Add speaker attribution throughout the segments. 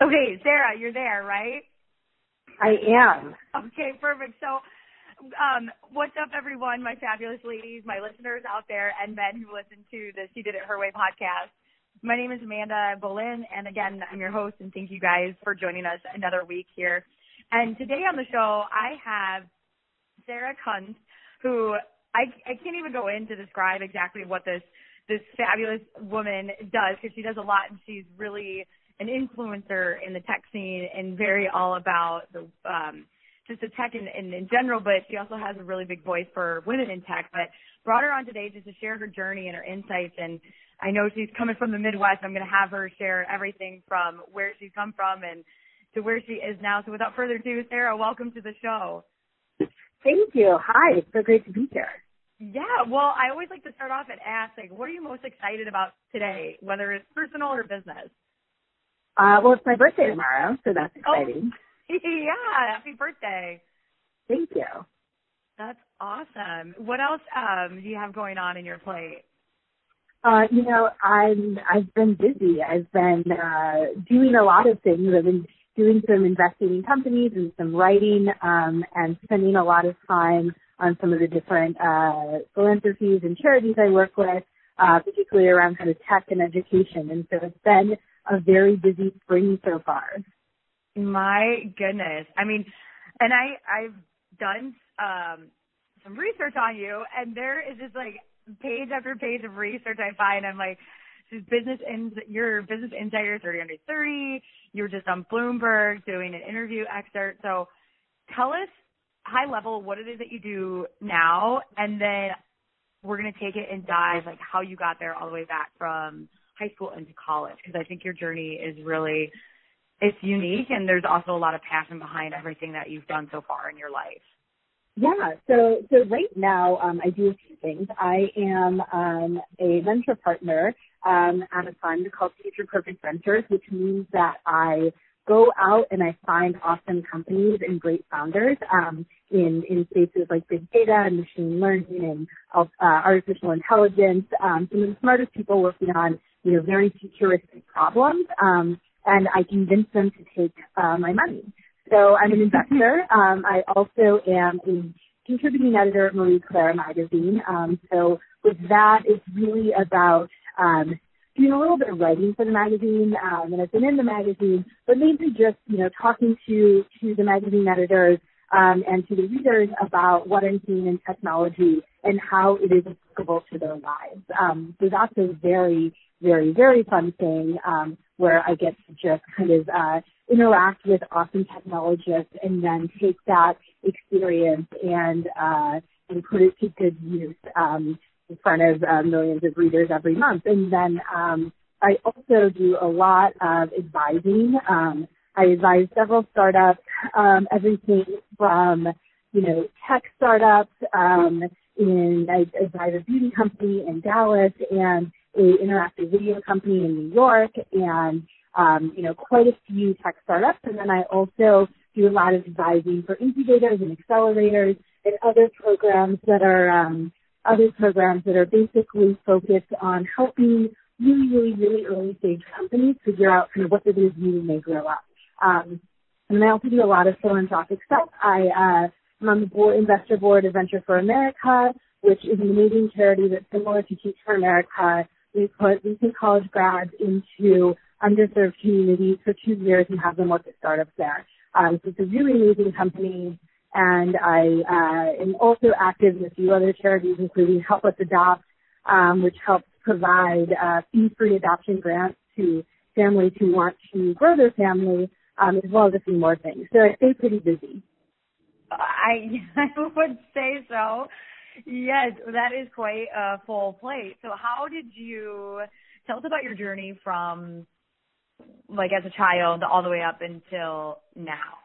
Speaker 1: Okay, Sarah, you're there, right?
Speaker 2: I am.
Speaker 1: Okay, perfect. So, um, what's up, everyone? My fabulous ladies, my listeners out there, and men who listen to the She Did It Her Way podcast. My name is Amanda Boleyn, and again, I'm your host, and thank you guys for joining us another week here. And today on the show, I have Sarah Kunz, who I, I can't even go in to describe exactly what this this fabulous woman does because she does a lot and she's really an influencer in the tech scene and very all about the um just the tech in, in, in general, but she also has a really big voice for women in tech. But brought her on today just to share her journey and her insights. And I know she's coming from the Midwest. I'm going to have her share everything from where she's come from and to where she is now. So without further ado, Sarah, welcome to the show.
Speaker 2: Thank you. Hi. It's so great to be here.
Speaker 1: Yeah, well, I always like to start off and ask, like, what are you most excited about today, whether it's personal or business?
Speaker 2: Uh, well, it's my birthday tomorrow, so that's oh, exciting.
Speaker 1: Oh, yeah, happy birthday.
Speaker 2: Thank you.
Speaker 1: That's awesome. What else um, do you have going on in your plate?
Speaker 2: Uh, you know, I'm I've been busy. I've been uh, doing a lot of things. I've been doing some investing in companies and some writing, um, and spending a lot of time on some of the different uh, philanthropies and charities I work with, uh, particularly around kind of tech and education. And so it's been a very busy spring so far.
Speaker 1: My goodness. I mean, and I, I've done, um, some research on you and there is just like page after page of research I find. I'm like, this business ins, your business insider 30 under 30. You were just on Bloomberg doing an interview excerpt. So tell us high level what it is that you do now and then we're going to take it and dive like how you got there all the way back from high school into college because I think your journey is really it's unique and there's also a lot of passion behind everything that you've done so far in your life.
Speaker 2: Yeah, so so right now um, I do a few things. I am um, a venture partner um, at a fund called Future Perfect Ventures, which means that I go out and I find awesome companies and great founders um, in in spaces like big data and machine learning and uh, artificial intelligence. Um, some of the smartest people working on you know very futuristic problems, um, and I convince them to take uh, my money. So I'm an investor. Um, I also am a contributing editor at Marie Claire magazine. Um, so with that, it's really about um, doing a little bit of writing for the magazine, um, and I've been in the magazine, but mainly just, you know, talking to, to the magazine editors, um, and to the readers about what I'm seeing in technology and how it is applicable to their lives. Um, so that's a very, very, very fun thing, um, where I get to just kind of, uh, interact with awesome technologists and then take that experience and, uh, and put it to good use. Um, in front of uh, millions of readers every month. And then um, I also do a lot of advising. Um, I advise several startups, um, everything from you know tech startups. Um, in I advise a beauty company in Dallas and a interactive video company in New York, and um, you know quite a few tech startups. And then I also do a lot of advising for incubators and accelerators and other programs that are um, other programs that are basically focused on helping really, really, really early stage companies figure out kind of what to do when they grow up. Um, and I also do a lot of philanthropic stuff. I, uh, I'm on the board, investor board of Venture for America, which is an amazing charity that's similar to Teach for America. We put recent college grads into underserved communities for two years and have them work at startups there. Um, so it's a really amazing company and I uh, am also active in a few other charities, including Help Us Adopt, um, which helps provide uh, fee-free adoption grants to families who want to grow their family, um, as well as a few more things. So I stay pretty busy.
Speaker 1: I I would say so. Yes, that is quite a full plate. So how did you tell us about your journey from like as a child all the way up until now?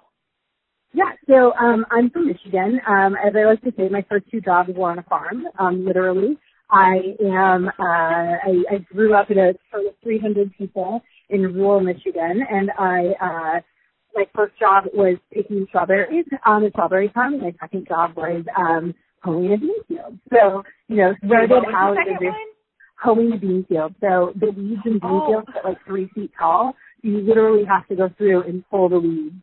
Speaker 2: Yeah, so um, I'm from Michigan. Um, as I like to say, my first two jobs were on a farm, um, literally. I am, uh, I, I grew up in a town of 300 people in rural Michigan, and I, uh, my first job was picking strawberries on a strawberry farm. And my second job was um, hoeing a bean field. So, you know, started out as hoeing a bean field. So the weeds in bean oh. fields are like three feet tall. you literally have to go through and pull the weeds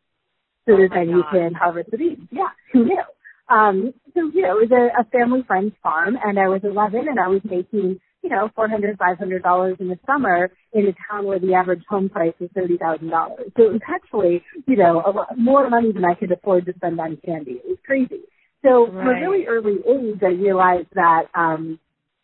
Speaker 2: so
Speaker 1: Oh
Speaker 2: that then you can harvest the beans. Yeah, who knew? Um, so, you know, it was a, a family friend's farm and I was 11 and I was making, you know, four hundred, five hundred dollars in the summer in a town where the average home price is $30,000. So it was actually, you know, a lot more money than I could afford to spend on candy. It was crazy. So from a really early age, I realized that, um,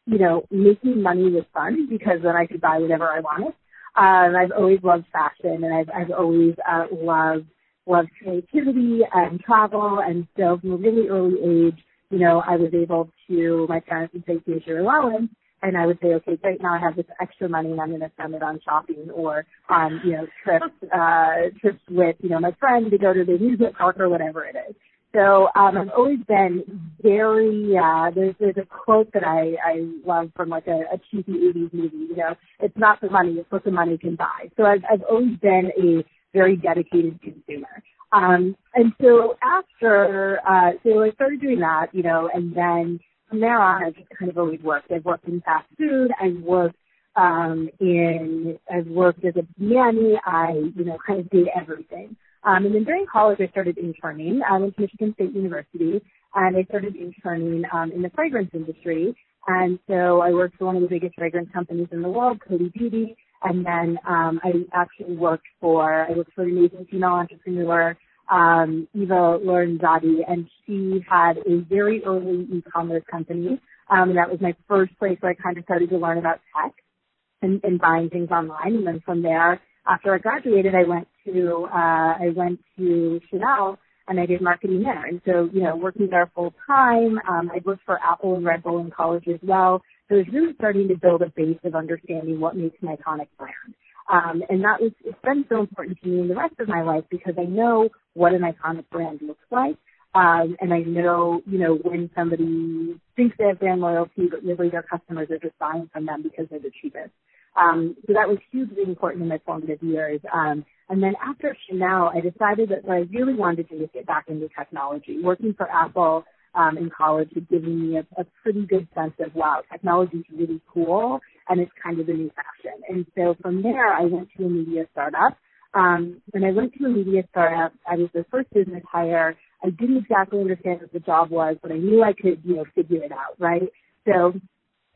Speaker 2: you know, making money was fun because then I could buy whatever I wanted. Um, I've always loved fashion and I've, I've always, uh, loved, loved creativity and travel. And so from a really early age, you know, I was able to, my parents would say, here's your allowance. And I would say, okay, great, now I have this extra money and I'm going to spend it on shopping or on, you know, trips, uh, trips with, you know, my friend to go to the amusement park or whatever it is. So um, I've always been very. Uh, there's there's a quote that I I love from like a, a cheesy '80s movie. You know, it's not the money, it's what the money can buy. So I've I've always been a very dedicated consumer. Um, and so after, uh, so I started doing that, you know, and then from there on, I just kind of always worked. I've worked in fast food. I've worked um, in, I've worked as a nanny. I, you know, kind of did everything. Um, and then during college, I started interning. I went to Michigan State University, and I started interning um, in the fragrance industry. And so I worked for one of the biggest fragrance companies in the world, Coty Beauty. And then um, I actually worked for, I worked for an amazing female entrepreneur, um, Eva Lorenzati, and she had a very early e-commerce company. Um, and that was my first place where I kind of started to learn about tech and, and buying things online. And then from there, after I graduated, I went to uh, I went to Chanel and I did marketing there. And so, you know, working there full time, um, I worked for Apple and Red Bull in college as well. So I was really starting to build a base of understanding what makes an iconic brand. Um, and that was it's been so important to me in the rest of my life because I know what an iconic brand looks like. Um, and I know, you know, when somebody thinks they have brand loyalty, but really their customers are just buying from them because they're the cheapest. Um, so that was hugely important in my formative years. Um, and then after Chanel, I decided that what I really wanted to do was get back into technology. Working for Apple um, in college had given me a, a pretty good sense of, wow, technology is really cool and it's kind of the new fashion. And so from there, I went to a media startup. Um, when I went to a media startup, I was the first business hire. I didn't exactly understand what the job was, but I knew I could, you know, figure it out, right? So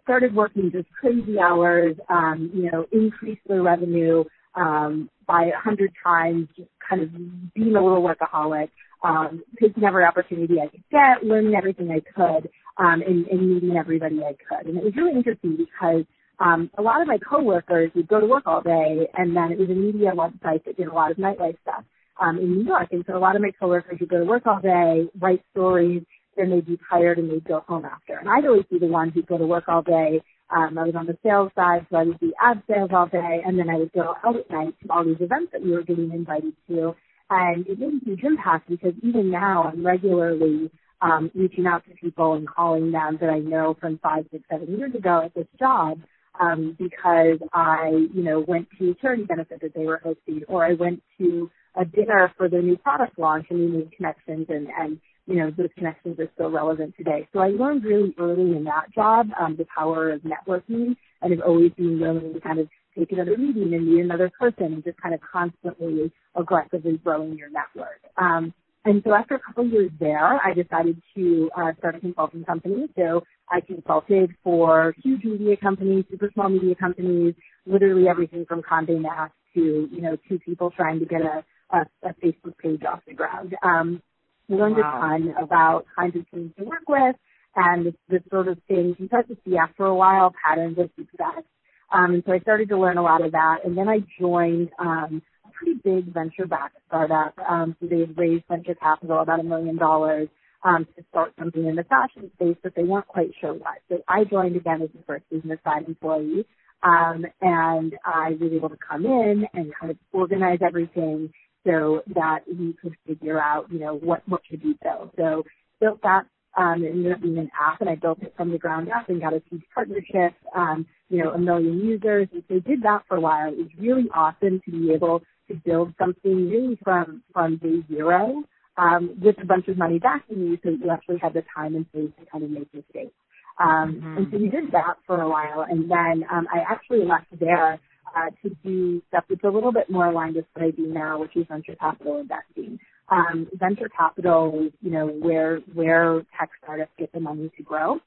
Speaker 2: started working just crazy hours, um, you know, increased the revenue um, by a hundred times, just kind of being a little workaholic, um, taking every opportunity I could get, learning everything I could, um, and, and meeting everybody I could. And it was really interesting because um, a lot of my coworkers would go to work all day, and then it was a media website that did a lot of nightlife stuff um, in New York. And so a lot of my coworkers would go to work all day, write stories, then they'd be tired and they'd go home after. And I'd always be the one who'd go to work all day. Um, I was on the sales side, so I would be ad sales all day, and then I would go out at night to all these events that we were getting invited to. And it made a huge impact because even now I'm regularly um, reaching out to people and calling them that I know from five, six, seven years ago at this job um, because I, you know, went to a charity benefit that they were hosting, or I went to a dinner for their new product launch and we made connections and, and you know, those connections are still relevant today. So I learned really early in that job um, the power of networking and of always being willing to kind of take another meeting and meet another person and just kind of constantly aggressively growing your network. Um, and so after a couple of years there, I decided to uh, start a consulting company. So I consulted for huge media companies, super small media companies, literally everything from Condé Nast to, you know, two people trying to get a, a, a Facebook page off the ground. Um, learned
Speaker 1: Wow.
Speaker 2: a ton about kinds of teams to work with and the, the sort of things you start to see after a while, patterns of success. Um, and so I started to learn a lot of that. And then I joined um, pretty big venture-backed startup. Um, so they had raised venture capital, about a million dollars, um, to start something in the fashion space, but they weren't quite sure what. So I joined again as the first business side employee. Um, and I was able to come in and kind of organize everything so that we could figure out, you know, what, what should be built. So built that, um, it ended up being an app and I built it from the ground up and got a huge partnership, um, you know, a million users. And so did that for a while. It was really awesome to be able to build something really from, from day zero, um, with a bunch of money backing you so that you actually had the time and space to kind of make mistakes. Um,
Speaker 1: Mhm.
Speaker 2: and so we did that for a while and then, um, I actually left there uh, to do stuff that's a little bit more aligned with what I do now, which is venture capital investing. Um, venture capital is, you know, where where tech startups get the money to grow,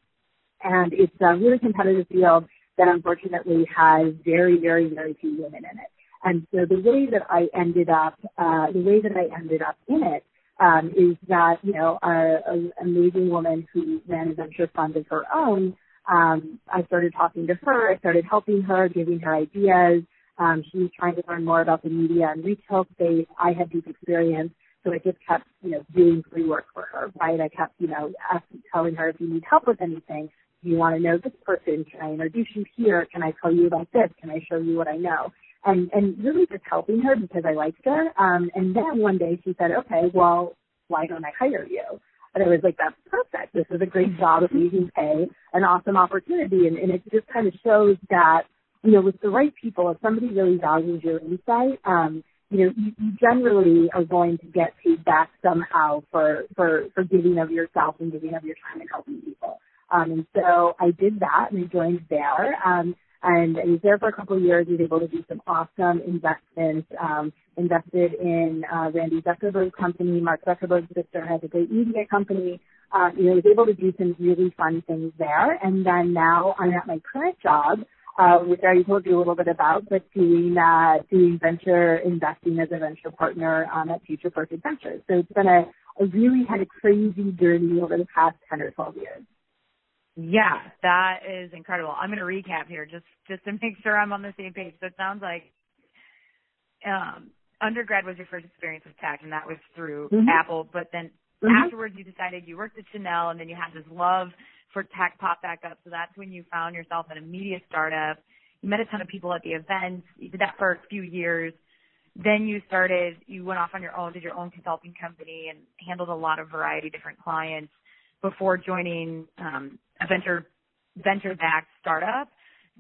Speaker 2: and it's a really competitive field that unfortunately has very, very, very few women in it. And so the way that I ended up, uh, the way that I ended up in it um, is that you know an amazing woman who ran a venture fund of her own. Um, I started talking to her. I started helping her, giving her ideas. Um, she was trying to learn more about the media and retail space. I had deep experience, so I just kept you know doing free work for her. Right? I kept you know asking, telling her if you need help with anything. Do you want to know this person? Can I introduce you here? Can I tell you about this? Can I show you what I know? And and really just helping her because I liked her. Um, and then one day she said, "Okay, well, why don't I hire you?" And I was like, "That's perfect. This is a great job, amazing pay, an awesome opportunity." And, and it just kind of shows that you know, with the right people, if somebody really values your insight, um, you know, you, you generally are going to get paid back somehow for for for giving of yourself and giving of your time and helping people. Um, and so I did that and I joined there. Um, and was there for a couple of years. Was able to do some awesome investments. Um, invested in uh, Randy Zuckerberg's company. Mark Zuckerberg's sister has a great media company. Uh, you know, I was able to do some really fun things there. And then now I'm at my current job, uh, which I told you a little bit about, but doing uh, doing venture investing as a venture partner um, at Future Perfect Ventures. So it's been a, a really kind of crazy journey over the past 10 or 12 years.
Speaker 1: Yeah, that is incredible. I'm going to recap here just just to make sure I'm on the same page. So it sounds like um, undergrad was your first experience with tech, and that was through mm-hmm. Apple. But then mm-hmm. afterwards, you decided you worked at Chanel, and then you had this love for tech pop back up. So that's when you found yourself in a media startup. You met a ton of people at the events. You did that for a few years. Then you started. You went off on your own, did your own consulting company, and handled a lot of variety of different clients before joining um, a venture venture backed startup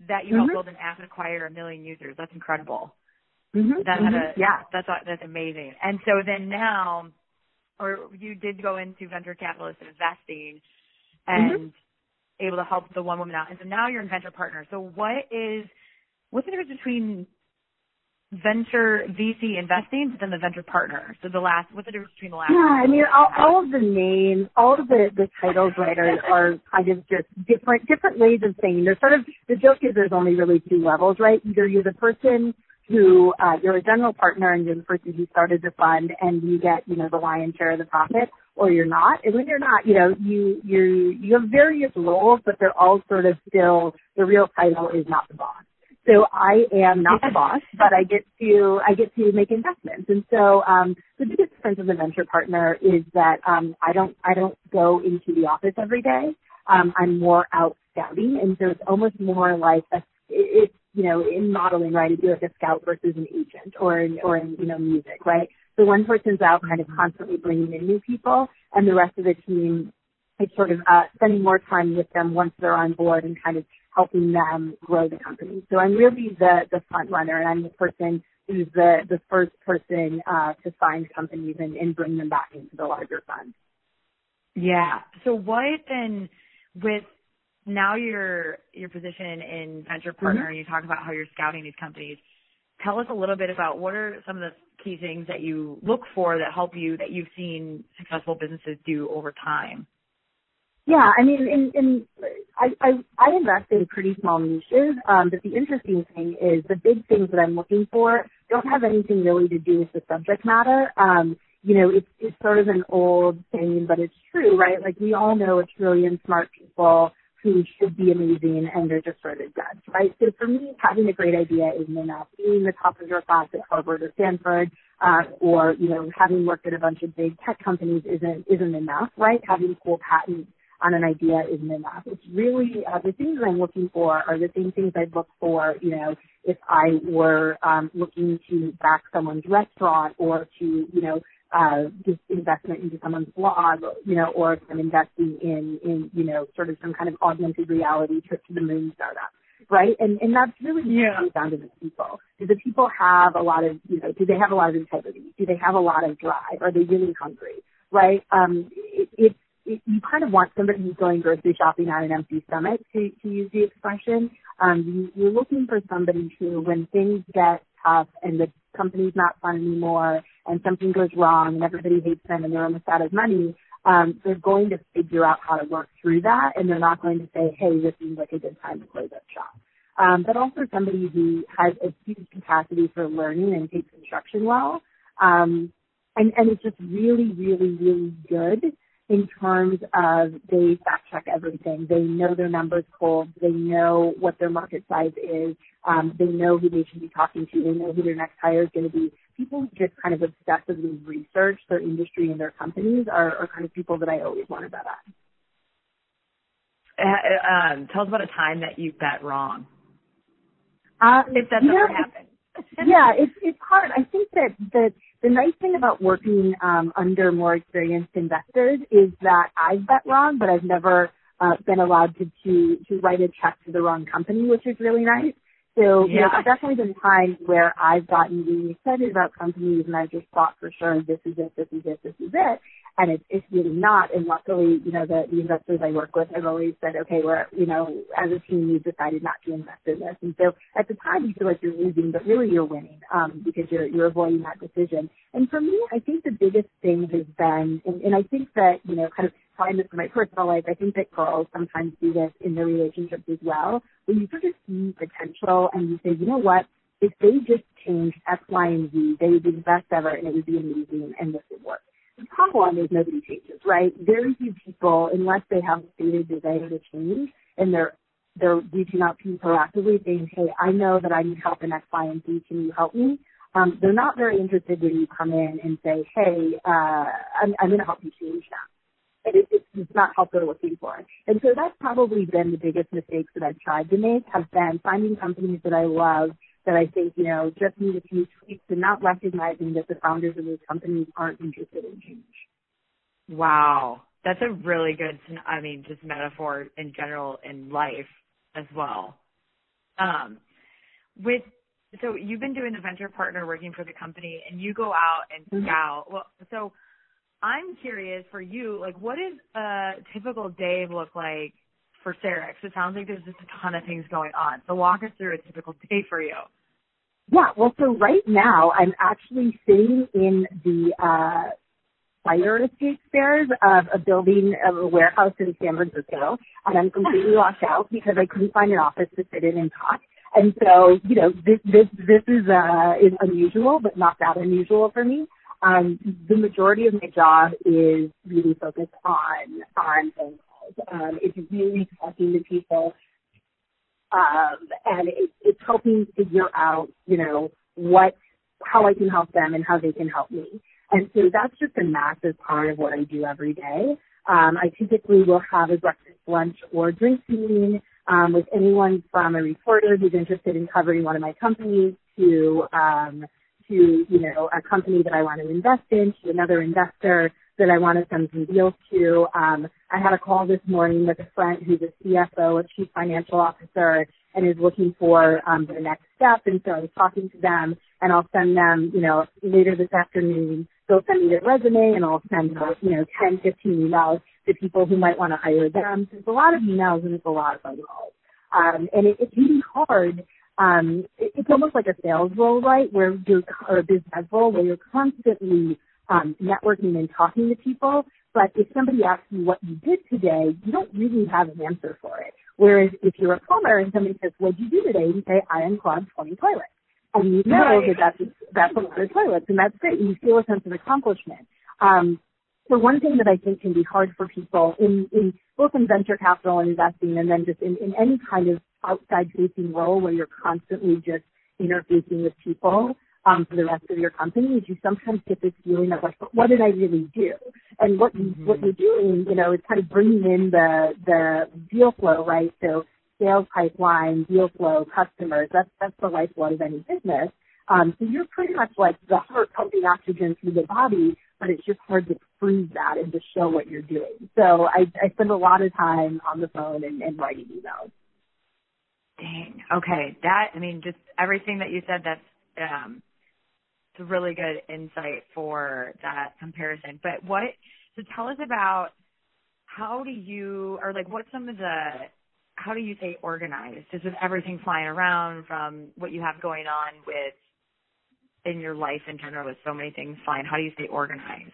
Speaker 1: that you mm-hmm. helped build an app and acquire a million users. That's incredible.
Speaker 2: Mm-hmm.
Speaker 1: That
Speaker 2: mm-hmm.
Speaker 1: had a
Speaker 2: yeah.
Speaker 1: That's that's amazing. And so then now, or you did go into venture capitalist investing, and mm-hmm. able to help the one woman out. And so now you're in venture partner. So what is what's the difference between venture VC investing than the venture partner. So the last, what's the difference between the last?
Speaker 2: Yeah, I mean, all, all of the names, all of the, the titles, right, are, are kind of just different, different ways of saying. There's sort of, the joke is there's only really two levels, right? Either you're the person who, uh, you're a general partner and you're the person who started the fund and you get, you know, the lion's share of the profit, or you're not. And when you're not, you know, you, you, you have various roles, but they're all sort of still, the real title is not the boss. So I am not the boss, but I get to I get to make investments. And so um, the biggest difference as a venture partner is that um, I don't I don't go into the office every day. Um, I'm more out scouting, and so it's almost more like a it's you know in modeling right, it'd be like a scout versus an agent, or in, or in you know music, right? So one person's out kind of constantly bringing in new people, and the rest of the team is sort of uh, spending more time with them once they're on board and kind of helping them grow the company. So I'm really the, the front runner and I'm the person who's the, the first person uh, to find companies and, and bring them back into the larger fund.
Speaker 1: Yeah. So what then with now your your position in venture partner mm-hmm. you talk about how you're scouting these companies. Tell us a little bit about what are some of the key things that you look for that help you that you've seen successful businesses do over time.
Speaker 2: Yeah, I mean, in, in I, I I invest in pretty small niches, um, but the interesting thing is the big things that I'm looking for don't have anything really to do with the subject matter. Um, you know, it's it's sort of an old saying, but it's true, right? Like we all know a trillion smart people who should be amazing and they're just sort of judged, right? So for me, having a great idea isn't enough. Being the top of your class at Harvard or Stanford, uh, or you know, having worked at a bunch of big tech companies isn't isn't enough, right? Having cool patents on an idea isn't enough. It's really uh, the things I'm looking for are the same things I'd look for, you know, if I were um, looking to back someone's restaurant or to, you know, uh, just investment into someone's blog, you know, or if I'm investing in, in, you know, sort of some kind of augmented reality trip to the moon startup, right? And and that's really
Speaker 1: yeah.
Speaker 2: comes down to the people. Do the people have a lot of, you know, do they have a lot of integrity? Do they have a lot of drive? Are they really hungry? Right? Um, it, it's you kind of want somebody who's going grocery shopping on an empty stomach to, to use the expression. Um, you, you're looking for somebody who, when things get tough and the company's not fun anymore and something goes wrong and everybody hates them and they're almost out of money, um, they're going to figure out how to work through that and they're not going to say, hey, this seems like a good time to close up shop. Um, but also somebody who has a huge capacity for learning and takes instruction well. Um, and, and it's just really, really, really good in terms of they fact check everything. They know their numbers cold. They know what their market size is. Um, they know who they should be talking to. They know who their next hire is going to be. People who just kind of obsessively research their industry and their companies are, are kind of people that I always want to bet
Speaker 1: on. Uh, um, tell us about a time that you bet wrong.
Speaker 2: Uh,
Speaker 1: if that's ever happened.
Speaker 2: yeah, it's it's hard. I think that that the nice thing about working um, under more experienced investors is that I've bet wrong, but I've never uh, been allowed to, to to write a check to the wrong company, which is really nice. So yeah. you know, there's definitely been times where I've gotten really excited about companies and I just thought for sure this is it, this is it, this is it and it's it's really not. And luckily, you know, the, the investors I work with have always said, okay, we're you know, as a team, we've decided not to invest in this. And so at the time, you feel like you're losing, but really you're winning um, because you're you're avoiding that decision. And for me, I think the biggest thing has been, and, and I think that you know, kind of find this in my personal life. I think that girls sometimes do this in their relationships as well, where you sort of see potential and you say, you know what, if they just changed X, Y, and Z, they would be the best ever and it would be amazing and this would work. Problem is nobody changes, right? Very few people, unless they have a stated desire to change and they're they're reaching out to you proactively saying, Hey, I know that I need help in X, Y, and Z. Can you help me? Um, they're not very interested when you come in and say, Hey, uh, I'm, I'm going to help you change that. And it, it's, it's not help they're looking for. And so that's probably been the biggest mistakes that I've tried to make have been finding companies that I love that I think, you know, just need a few tweaks and not recognizing that the founders of those companies aren't interested in change.
Speaker 1: Wow. That's a really good, I mean, just metaphor in general in life as well. Um, with, so you've been doing the venture partner working for the company and you go out and mm-hmm. scout. Well, so I'm curious for you, like what does a typical day look like for Cerex? It sounds like there's just a ton of things going on. So walk us through a typical day for you.
Speaker 2: Yeah, well, so right now I'm actually sitting in the uh, fire escape stairs of a building of a warehouse in San Francisco, and I'm completely locked out because I couldn't find an office to sit in and talk. And so, you know, this this this is uh is unusual, but not that unusual for me. Um, the majority of my job is really focused on on phone um, it's really talking to people, um, and it, it's helping figure out, you know, what, how I can help them and how they can help me. And so that's just a massive part of what I do every day. Um, I typically will have a breakfast, lunch, or drinks meeting um, with anyone from a reporter who's interested in covering one of my companies to um, to you know a company that I want to invest in, to another investor, that I want to send some deals to. Um, I had a call this morning with a friend who's a CFO, a chief financial officer, and is looking for um, the next step. And so I was talking to them, and I'll send them, you know, later this afternoon. They'll send me their resume, and I'll send about, you know, 10, 15 emails to people who might want to hire them. So it's a lot of emails, and it's a lot of phone calls. Um, and it, it's really hard um, it, it's almost like a sales role, right? Where you're, or a business role where you're constantly um, networking and talking to people. But if somebody asks you what you did today, you don't really have an answer for it. Whereas if you're a plumber and somebody says, what did you do today? You say, I unclogged 20 toilets. And you know right. that that's, that's a lot of toilets and that's great. And You feel a sense of accomplishment. Um, so one thing that I think can be hard for people in, in both in venture capital and investing and then just in, in any kind of outside facing role where you're constantly just interfacing with people um, for the rest of your company is you sometimes get this feeling of like, what did I really do? And what you, mm-hmm. what you're doing, you know, is kind of bringing in the the deal flow, right? So sales pipeline, deal flow, customers. That's that's the lifeblood of any business. Um, so you're pretty much like the heart pumping oxygen through the body, but it's just hard to prove that and to show what you're doing. So I, I spend a lot of time on the phone and, and writing emails.
Speaker 1: Dang. Okay. That I mean, just everything that you said. That's um, it's a really good insight for that comparison. But what, so tell us about how do you, or like, what's some of the, how do you stay organized? Just with everything flying around from what you have going on with in your life in general with so many things flying, how do you stay organized?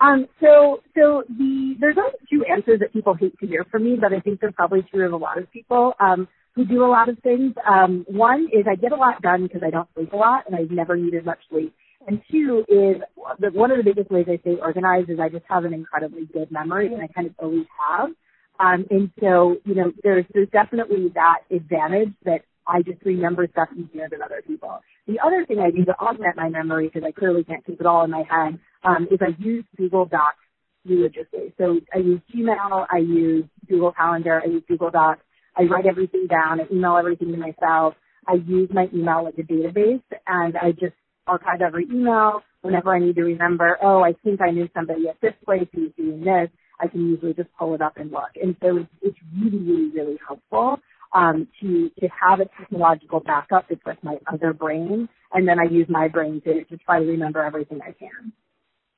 Speaker 2: Um, so, so the, there's only two answers that people hate to hear from me, but I think they're probably true of a lot of people, um, who do a lot of things. Um, one is I get a lot done because I don't sleep a lot and I've never needed much sleep. And two is the, one of the biggest ways I stay organized is I just have an incredibly good memory and I kind of always have. Um, and so, you know, there's, there's definitely that advantage that I just remember stuff easier than other people. The other thing I do to augment my memory, because I clearly can't keep it all in my head, um, is I use Google Docs religiously. So I use Gmail, I use Google Calendar, I use Google Docs. I write everything down, I email everything to myself. I use my email like a database, and I just archive every email whenever I need to remember, oh, I think I knew somebody at this place who's doing this. I can usually just pull it up and look. And so it's, it's really, really, really helpful um, to to have a technological backup that's like my other brain, and then I use my brain to to try to remember everything I can.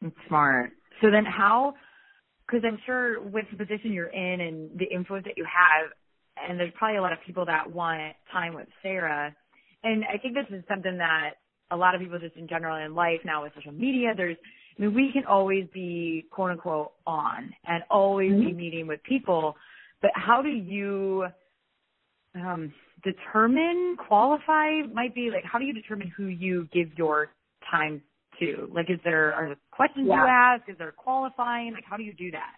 Speaker 1: That's smart. So then, how? Because I'm sure with the position you're in and the influence that you have, and there's probably a lot of people that want time with Sarah, and I think this is something that a lot of people just in general in life now with social media, there's I mean, we can always be quote unquote on and always mm-hmm. be meeting with people, but how do you um, determine, qualify might be like, how do you determine who you give your time to? Like, is there, are there questions yeah. you ask? Is there qualifying? Like, how do you do that?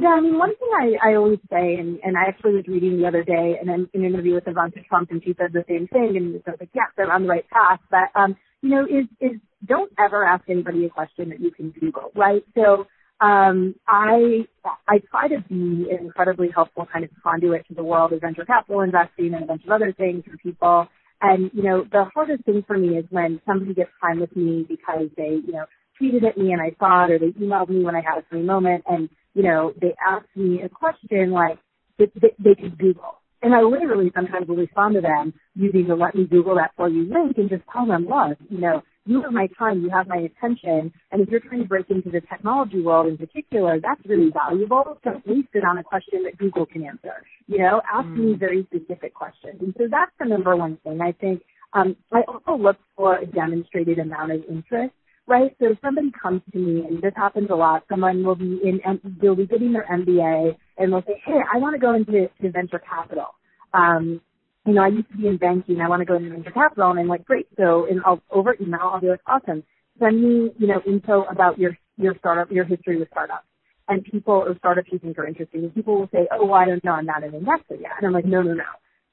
Speaker 2: Yeah, I mean, one thing I, I always say, and, and I actually was reading the other day in an, an interview with Ivanka Trump, and she said the same thing, and so I was like, yes, I'm on the right path. But, um, you know, is, is don't ever ask anybody a question that you can Google, right? So, um, I I try to be an incredibly helpful kind of conduit to the world of venture capital investing and a bunch of other things for people. And you know, the hardest thing for me is when somebody gets time with me because they you know tweeted at me and I saw it, or they emailed me when I had a free moment, and you know they asked me a question like that they, they could Google. And I literally sometimes will respond to them using the let me Google that for you link and just tell them, look, you know, you have my time, you have my attention, and if you're trying to break into the technology world in particular, that's really valuable. Don't waste it on a question that Google can answer. You know, ask mm. me very specific questions. And so that's the number one thing. I think um, I also look for a demonstrated amount of interest right? So if somebody comes to me, and this happens a lot, someone will be in, they'll be getting their MBA, and they'll say, hey, I want to go into to venture capital. Um, you know, I used to be in banking. I want to go into venture capital. And I'm like, great. So and I'll over email, I'll be like, awesome. Send me, you know, info about your, your startup, your history with startups. And people or startups you think are interesting. And people will say, oh, well, I don't know. I'm not an investor yet. And I'm like, no, no, no.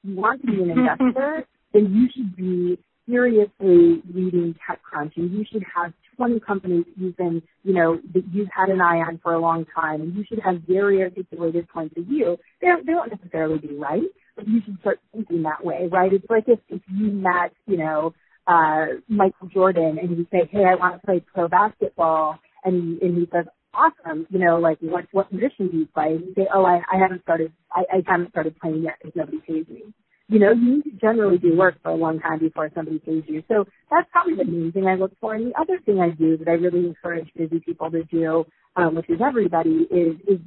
Speaker 2: You want to be an investor, then you should be seriously reading TechCrunch and you should have 20 companies you've been, you know, that you've had an eye on for a long time and you should have very articulated points of view. They don't, they don't necessarily be right, but you should start thinking that way, right? It's like if, if you met, you know, uh, Michael Jordan and you say, hey, I want to play pro basketball and, and he says, awesome, you know, like what, what position do you play? And you say, oh, I, I haven't started, I, I haven't started playing yet because nobody pays me you know, you need to generally do work for a long time before somebody pays you. So that's probably the main thing I look for. And the other thing I do that I really encourage busy people to do, um, which is everybody, is is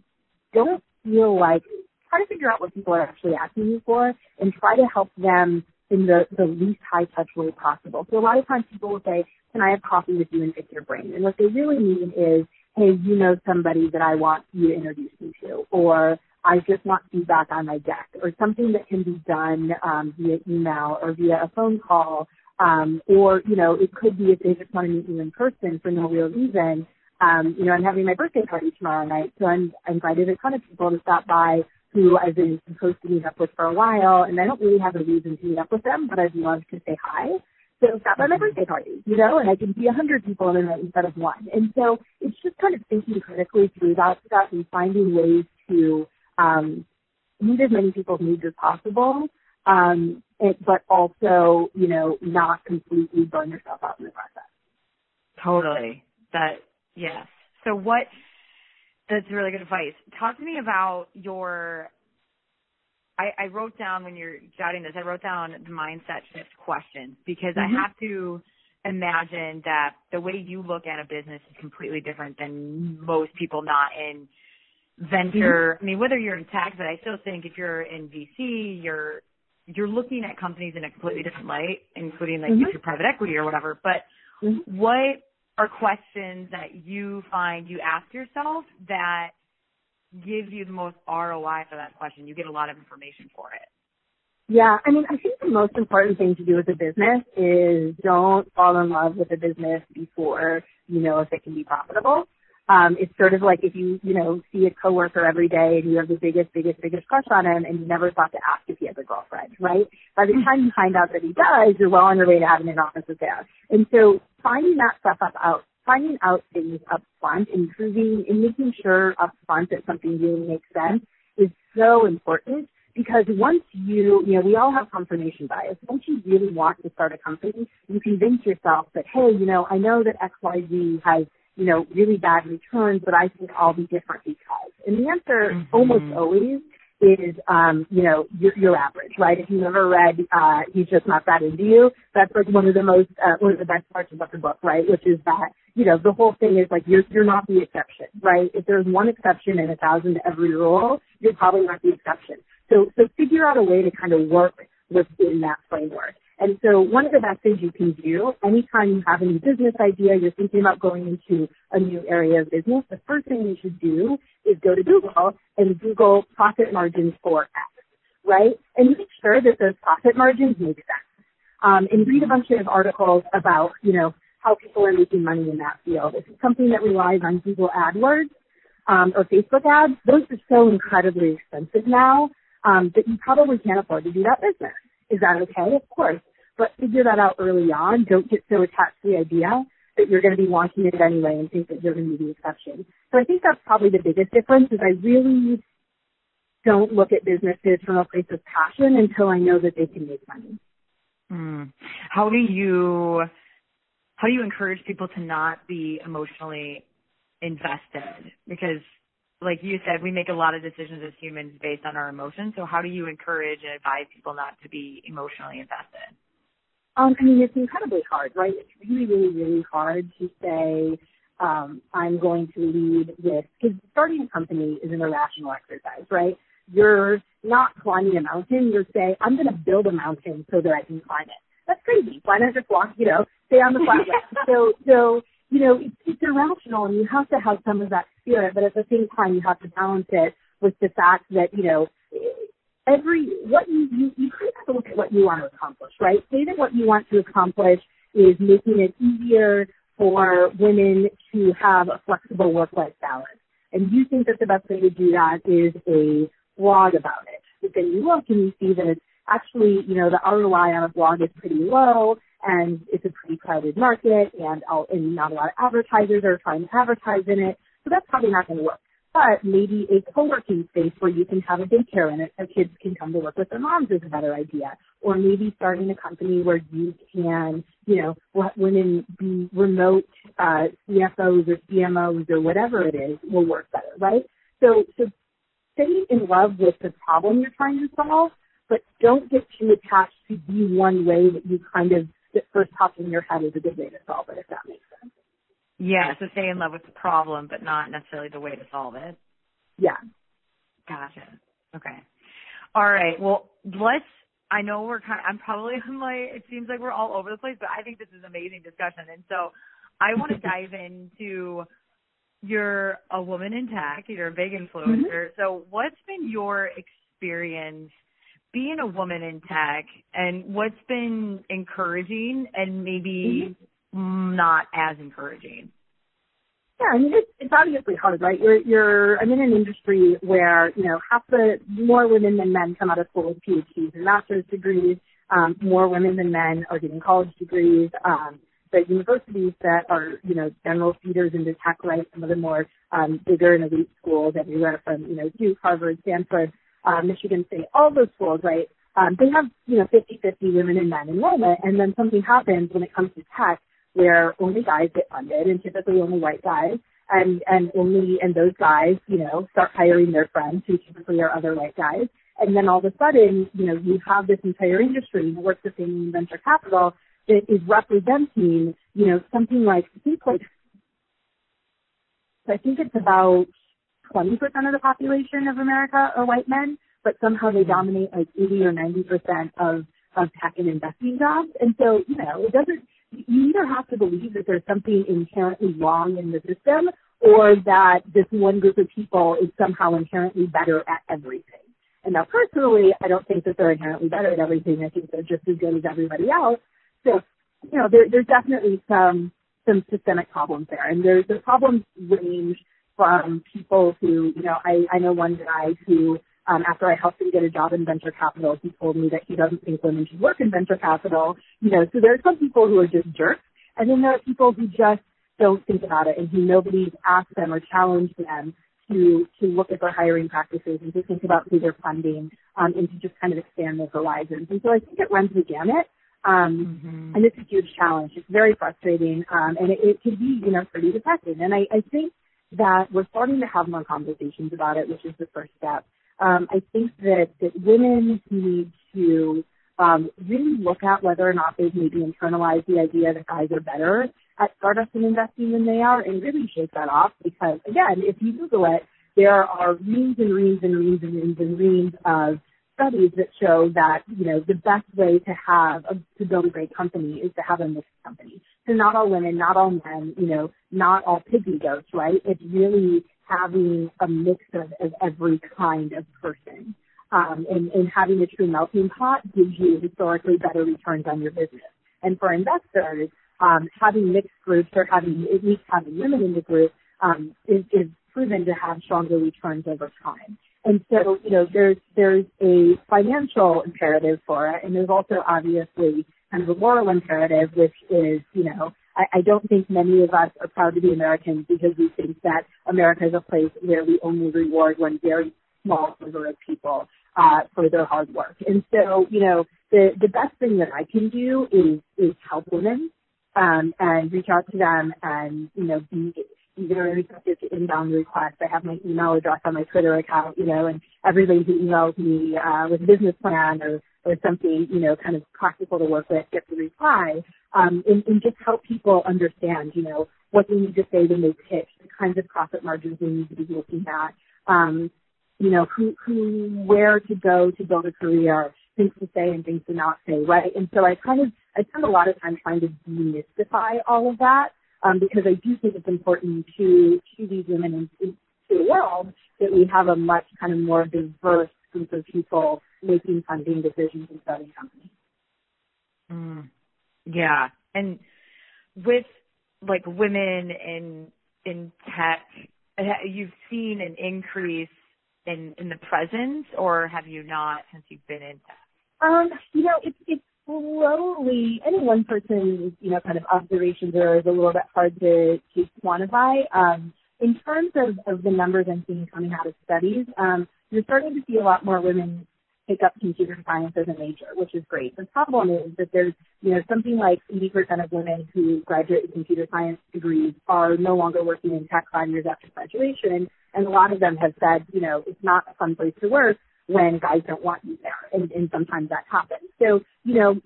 Speaker 2: don't feel like try to figure out what people are actually asking you for and try to help them in the, the least high touch way possible. So a lot of times people will say, Can I have coffee with you and pick your brain? And what they really mean is, Hey, you know somebody that I want you to introduce me to or I just want feedback on my deck or something that can be done um, via email or via a phone call. Um, or, you know, it could be if they just want to meet you in person for no real reason. Um, you know, I'm having my birthday party tomorrow night, so I'm I invited a ton of people to stop by who I've been supposed to meet up with for a while, and I don't really have a reason to meet up with them, but I'd love to say hi. So stop by my birthday party, you know, and I can see a hundred people in a night instead of one. And so it's just kind of thinking critically through that stuff and finding ways to um, meet as many people's needs as possible, um, it, but also, you know, not completely burn yourself out in the process.
Speaker 1: Totally. That, yes. So what, that's really good advice. Talk to me about your, I, I wrote down when you're jotting this, I wrote down the mindset shift questions because mm-hmm. I have to imagine that the way you look at a business is completely different than most people not in venture. Mm-hmm. I mean, whether you're in tech, but I still think if you're in VC, you're you're looking at companies in a completely different light, including like mm-hmm. if you're private equity or whatever. But mm-hmm. what are questions that you find you ask yourself that give you the most ROI for that question? You get a lot of information for it.
Speaker 2: Yeah, I mean, I think the most important thing to do with a business is don't fall in love with a business before you know if it can be profitable. Um, it's sort of like if you, you know, see a coworker every day and you have the biggest, biggest, biggest crush on him and you never thought to ask if he has a girlfriend, right? By the time you find out that he does, you're well on your way to having an office affair. And so finding that stuff up out, finding out things up front, improving and making sure up front that something really makes sense is so important because once you, you know, we all have confirmation bias. Once you really want to start a company, you convince yourself that, hey, you know, I know that XYZ has you know, really bad returns, but I think I'll be different because. And the answer mm-hmm. almost always is, um, you know, your, your average, right? If you've never read, uh, He's Just Not That Into You, that's like one of the most, uh, one of the best parts about the book, right? Which is that, you know, the whole thing is like, you're, you're not the exception, right? If there's one exception in a thousand to every rule, you're probably not the exception. So, so figure out a way to kind of work within that framework. And so one of the best things you can do anytime you have a new business idea, you're thinking about going into a new area of business, the first thing you should do is go to Google and Google profit margins for X, right? And make sure that those profit margins make sense. Um, and read a bunch of articles about, you know, how people are making money in that field. If it's something that relies on Google AdWords um, or Facebook ads, those are so incredibly expensive now um, that you probably can't afford to do that business. Is that okay? Of course. But figure that out early on. Don't get so attached to the idea that you're going to be launching it anyway and think that you're going to be the exception. So I think that's probably the biggest difference is I really don't look at businesses from a place of passion until I know that they can make money.
Speaker 1: Mm. How do you how do you encourage people to not be emotionally invested? Because like you said, we make a lot of decisions as humans based on our emotions. So how do you encourage and advise people not to be emotionally invested?
Speaker 2: Um, I mean, it's incredibly hard, right? It's really, really, really hard to say, um, I'm going to lead with, because starting a company is an irrational exercise, right? You're not climbing a mountain, you're saying, I'm going to build a mountain so that I can climb it. That's crazy. Why not just walk, you know, stay on the flat so, so, you know, it's, it's irrational and you have to have some of that spirit, but at the same time, you have to balance it with the fact that, you know, every what you you, you kind of have to look at what you want to accomplish, right? Say that what you want to accomplish is making it easier for women to have a flexible work-life balance. And you think that the best way to do that is a blog about it. But then you look and you see that actually, you know, the ROI on a blog is pretty low and it's a pretty crowded market and, and not a lot of advertisers are trying to advertise in it. So that's probably not going to work but maybe a co-working space where you can have a daycare in it so kids can come to work with their moms is a better idea. Or maybe starting a company where you can, you know, let women be remote uh, CFOs or CMOs or whatever it is will work better, right? So, so stay in love with the problem you're trying to solve, but don't get too attached to the one way that you kind of that first pops in your head is a good way to solve it, if that makes sense.
Speaker 1: Yeah, so stay in love with the problem, but not necessarily the way to solve it.
Speaker 2: Yeah.
Speaker 1: Gotcha. Okay. All right. Well, let's. I know we're kind. Of, I'm probably I'm like. It seems like we're all over the place, but I think this is an amazing discussion, and so I want to dive into. You're a woman in tech. You're a big influencer. Mm-hmm. So, what's been your experience being a woman in tech, and what's been encouraging, and maybe mm-hmm not as encouraging.
Speaker 2: Yeah, I mean it's it's obviously hard, right? You're you're I'm in an industry where you know half the more women than men come out of school with PhDs and master's degrees. Um, more women than men are getting college degrees. Um, the universities that are you know general feeders into tech, right? Some of the more um, bigger and elite schools everywhere from you know Duke, Harvard, Stanford, uh, Michigan State, all those schools, right? Um, they have you know 50-50 women and men enrollment, and then something happens when it comes to tech where only guys get funded and typically only white guys and and only and those guys you know start hiring their friends who typically are other white guys and then all of a sudden you know you have this entire industry that works within venture capital that is representing you know something like I think like I think it's about 20% of the population of America are white men, but somehow they mm-hmm. dominate like 80 or 90% of, of tech and investing jobs. And so, you know, it doesn't, you either have to believe that there's something inherently wrong in the system or that this one group of people is somehow inherently better at everything. And now personally, I don't think that they're inherently better at everything. I think they're just as good as everybody else. So, you know, there, there's definitely some, some systemic problems there. And there's the problems range from people who, you know, I, I know one guy who, um, after I helped him get a job in venture capital, he told me that he doesn't think women should work in venture capital. You know, so there are some people who are just jerks, and then there are people who just don't think about it and who nobody's asked them or challenged them to to look at their hiring practices and to think about who they're funding um, and to just kind of expand their horizons. And so I think it runs the gamut. Um, mm-hmm. And it's a huge challenge. It's very frustrating, um, and it, it can be, you know, pretty depressing. And I, I think that we're starting to have more conversations about it, which is the first step. Um, I think that that women need to um, really look at whether or not they've maybe internalized the idea that guys are better at startups and investing than they are and really shake that off because again, if you Google it, there are reams and reams and reams and reams and reams of studies that show that, you know, the best way to have, a, to build a great company is to have a mixed company. So not all women, not all men, you know, not all pygmy goats, right? It's really having a mix of, of every kind of person. Um, and, and having a true melting pot gives you historically better returns on your business. And for investors, um, having mixed groups or having at least having women in the group um, is, is proven to have stronger returns over time. And so, you know, there's there's a financial imperative for it, and there's also obviously kind of a moral imperative, which is, you know, I, I don't think many of us are proud to be Americans because we think that America is a place where we only reward one very small number of people uh, for their hard work. And so, you know, the the best thing that I can do is is help women um, and reach out to them and, you know, be either receptive to inbound requests. I have my email address on my Twitter account, you know, and everybody who emails me uh, with a business plan or, or something, you know, kind of practical to work with gets a reply. Um, and, and just help people understand, you know, what they need to say when they pitch, the kinds of profit margins they need to be looking at, um, you know, who, who, where to go to build a career, things to say and things to not say, right? And so I kind of, I spend a lot of time trying to demystify all of that, um, because I do think it's important to, to these women in, in, to the world that we have a much kind of more diverse group of people making funding decisions and starting companies.
Speaker 1: Mm. Yeah. And with like women in, in tech, you've seen an increase in, in the presence or have you not since you've been in tech?
Speaker 2: Um, you know, it's it's slowly any one person's you know kind of observations are a little bit hard to to quantify. Um, in terms of, of the numbers I'm seeing coming out of studies, um, you're starting to see a lot more women pick up computer science as a major, which is great. The problem is that there's, you know, something like 80% of women who graduate with computer science degrees are no longer working in tech five years after graduation. And a lot of them have said, you know, it's not a fun place to work when guys don't want you there. And, and sometimes that happens. So, you know,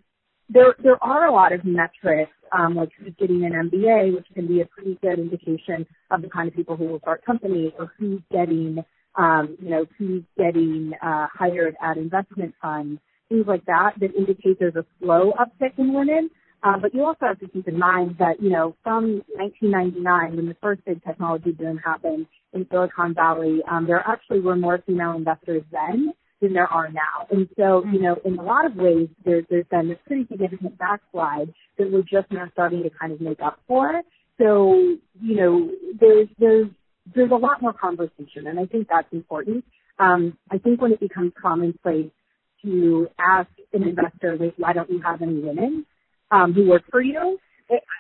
Speaker 2: there, there are a lot of metrics, um, like who's getting an MBA, which can be a pretty good indication of the kind of people who will start companies or who's getting, um, you know, who's getting, uh, hired at investment funds, things like that, that indicate there's a slow uptick in women. Um, but you also have to keep in mind that, you know, from 1999, when the first big technology boom happened in Silicon Valley, um, there actually were more female investors then than there are now. And so, you know, in a lot of ways, there's, there's been this pretty significant backslide that we're just now starting to kind of make up for. So, you know, there's, there's, there's a lot more conversation, and I think that's important. Um, I think when it becomes commonplace to ask an investor, like, why don't you have any women? Um, who work for you.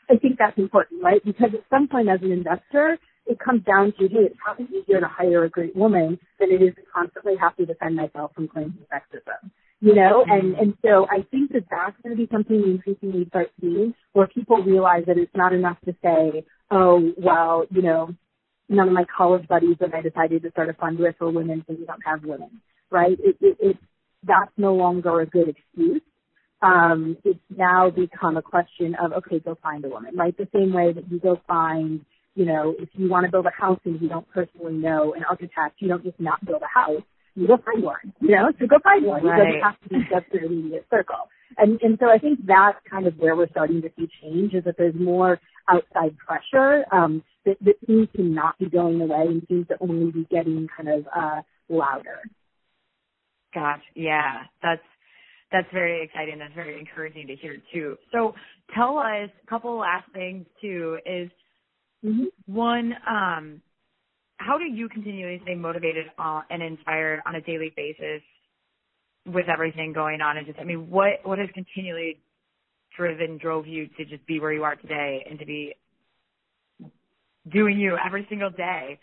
Speaker 2: I think that's important, right? Because at some point as an investor, it comes down to, hey, it's probably easier to hire a great woman than it is to constantly have to defend myself from claims of sexism. You know, mm-hmm. and, and so I think that that's going to be something we increasingly start seeing where people realize that it's not enough to say, oh, well, you know, none of my college buddies that I decided to start a fund with are women, so we don't have women, right? It, it, it, that's no longer a good excuse um, it's now become a question of, okay, go find a woman, right? The same way that you go find you know, if you want to build a house and you don't personally know an architect, you don't just not build a house. You go find one, you know, so go find one.
Speaker 1: Right.
Speaker 2: It doesn't have to be just your immediate circle. And, and so I think that's kind of where we're starting to see change is that there's more outside pressure, um, that, that seems to not be going away and seems to only be getting kind of, uh, louder.
Speaker 1: Gosh, yeah, that's that's very exciting. That's very encouraging to hear too. So tell us a couple last things too is
Speaker 2: Mm-hmm.
Speaker 1: one, um, how do you continually stay motivated uh, and inspired on a daily basis with everything going on and just I mean what what has continually driven drove you to just be where you are today and to be doing you every single day?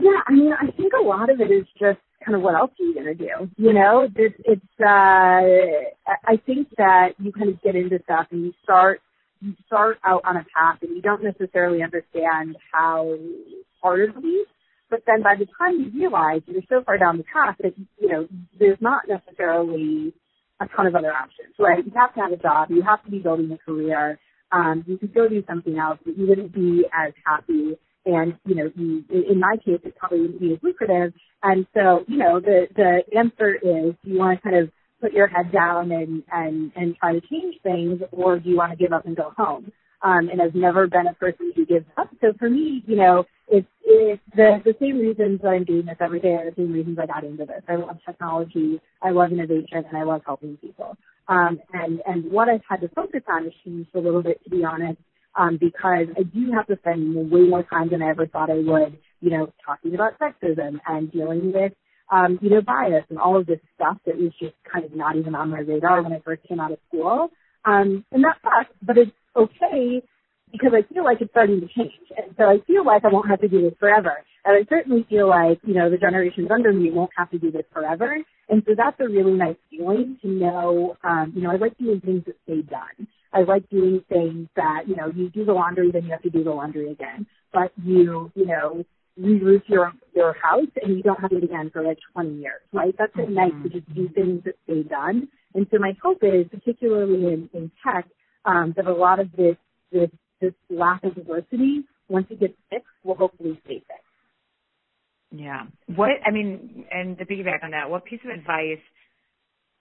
Speaker 2: Yeah, I mean, I think a lot of it is just kind of what else are you gonna do? You know, it's, it's uh, I think that you kind of get into stuff and you start, you start out on a path and you don't necessarily understand how hard it will be. But then by the time you realize you're so far down the path that, you know, there's not necessarily a ton of other options, right? You have to have a job, you have to be building a career, um, you could go do something else, but you wouldn't be as happy and you know you in my case it probably wouldn't be as lucrative. And so you know the the answer is do you want to kind of put your head down and and and try to change things or do you want to give up and go home? Um and i've never been a person who gives up. So for me you know it's it's the the same reasons that i'm doing this every day are the same reasons i got into this. I love technology i love innovation and i love helping people. Um and and what i've had to focus on has changed a little bit to be honest um, because I do have to spend way more time than I ever thought I would, you know, talking about sexism and dealing with, um, you know, bias and all of this stuff that was just kind of not even on my radar when I first came out of school. Um, and that sucks, but it's okay because I feel like it's starting to change. And so I feel like I won't have to do this forever. And I certainly feel like, you know, the generations under me won't have to do this forever. And so that's a really nice feeling to know, um, you know, I like doing things that stay done. I like doing things that, you know, you do the laundry, then you have to do the laundry again. But you, you know, re-roof your your house and you don't have it again for like 20 years, right? That's mm-hmm. nice to just do things that stay done. And so my hope is, particularly in, in tech, um, that a lot of this, this, this lack of diversity, once it gets fixed, will hopefully stay fixed.
Speaker 1: Yeah. What, I mean, and to piggyback on that, what piece of advice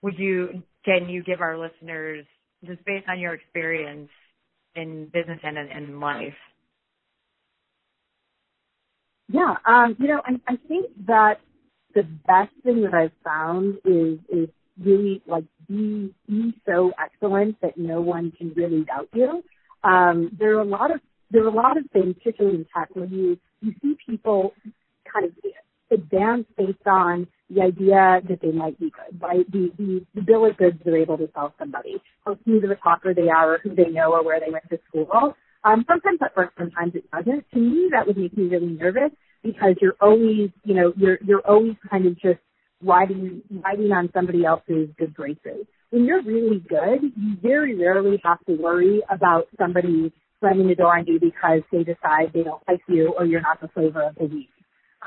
Speaker 1: would you, can you give our listeners just based on your experience in business and in life?
Speaker 2: Yeah, um, you know, I, I think that the best thing that I've found is is really like be be so excellent that no one can really doubt you. Um, there are a lot of there are a lot of things, particularly in tech, where you you see people kind of advance based on the idea that they might be good, right? The, the, the bill of goods they're able to sell somebody, how smooth of a talker they are, or who they know, or where they went to school. Um, sometimes that works, sometimes it doesn't. To me, that would make me really nervous because you're always, you know, you're you're always kind of just riding riding on somebody else's good graces. When you're really good, you very rarely have to worry about somebody slamming the door on you because they decide they don't like you or you're not the flavor of the week.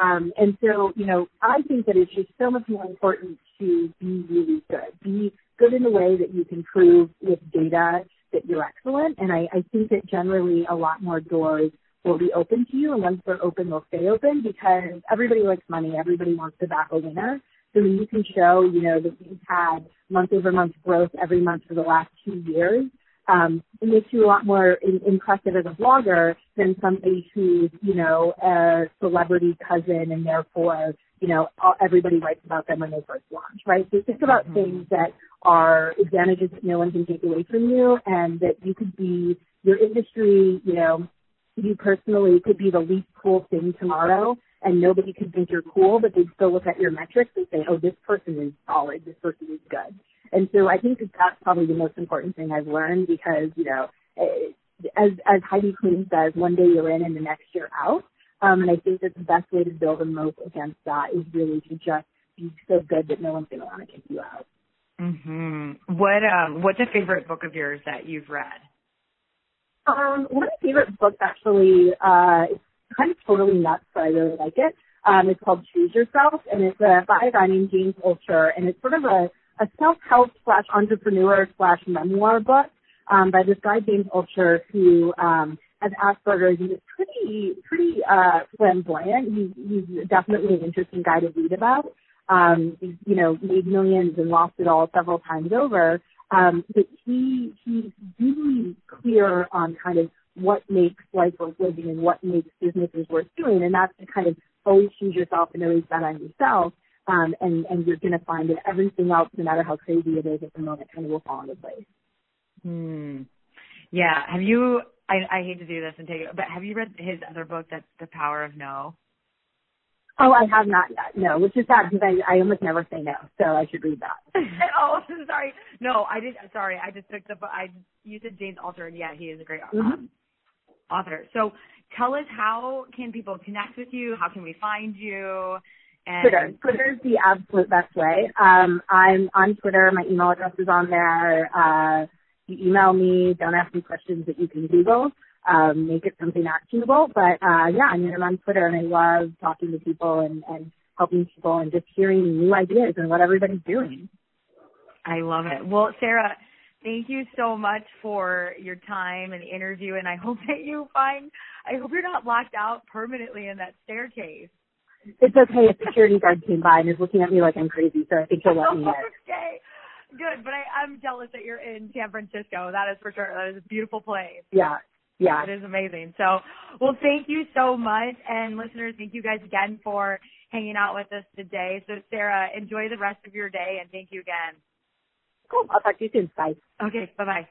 Speaker 2: Um, and so, you know, I think that it's just so much more important to be really good. Be good in a way that you can prove with data that you're excellent. And I, I think that generally a lot more doors will be open to you. And once they're open, they'll stay open because everybody likes money. Everybody wants to back a winner. So when you can show, you know, that you've had month over month growth every month for the last two years, um, it makes you a lot more in, impressive as a blogger than somebody who's, you know, a celebrity cousin and therefore, you know, everybody writes about them when they first launch, right? So think about mm-hmm. things that are advantages that no one can take away from you and that you could be, your industry, you know, you personally could be the least cool thing tomorrow and nobody could think you're cool, but they'd still look at your metrics and say, oh, this person is solid, this person is good. And so I think that that's probably the most important thing I've learned because, you know, eh, as, as Heidi Klum says, one day you're in and the next you're out. Um, and I think that the best way to build a moat against that is really to just be so good that no one's going to want to kick you out.
Speaker 1: Mhm. What um what's a favorite book of yours that you've read?
Speaker 2: Um, one of my favorite books actually, uh, kind of totally nuts, but I really like it. Um, it's called Choose Yourself, and it's uh, by a guy named James Altucher, and it's sort of a a self-help slash entrepreneur slash memoir book um, by this guy James Altucher who um, has Asperger's and is pretty, pretty, uh, flamboyant. He's, he's definitely an interesting guy to read about. Um, he's, you know, made millions and lost it all several times over. Um, but he, he's really clear on kind of what makes life worth living and what makes businesses worth doing. And that's to kind of always choose yourself and always bet on yourself. Um, and, and you're going to find that everything else, no matter how crazy it is at the moment, kind of will fall into place.
Speaker 1: Hmm. Yeah. Have you, I, I hate to do this and take it, but have you read his other book that's The Power of No?
Speaker 2: Oh, I have not yet. No, which is sad because I, I almost never say no, so I should read that.
Speaker 1: oh, sorry. No, I did. Sorry, I just took the. I you said James Altucher, and yeah, he is a great mm-hmm. Author. So tell us how can people connect with you? How can we find you?
Speaker 2: And Twitter. Twitter is the absolute best way. Um, I'm on Twitter. My email address is on there. Uh, you email me. Don't ask me questions that you can Google um, make it something actionable. But uh, yeah, I mean, I'm on Twitter and I love talking to people and, and helping people and just hearing new ideas and what everybody's doing.
Speaker 1: I love it. Well, Sarah, thank you so much for your time and the interview. And I hope that you find, I hope you're not locked out permanently in that staircase.
Speaker 2: It's okay. A security guard came by and is looking at me like I'm crazy, so I think he'll let me in.
Speaker 1: okay. Good, but I, I'm jealous that you're in San Francisco. That is for sure. That is a beautiful place.
Speaker 2: Yeah, yeah.
Speaker 1: It is amazing. So, well, thank you so much. And listeners, thank you guys again for hanging out with us today. So, Sarah, enjoy the rest of your day and thank you again.
Speaker 2: Cool. I'll talk to you soon. Bye.
Speaker 1: Okay. Bye bye.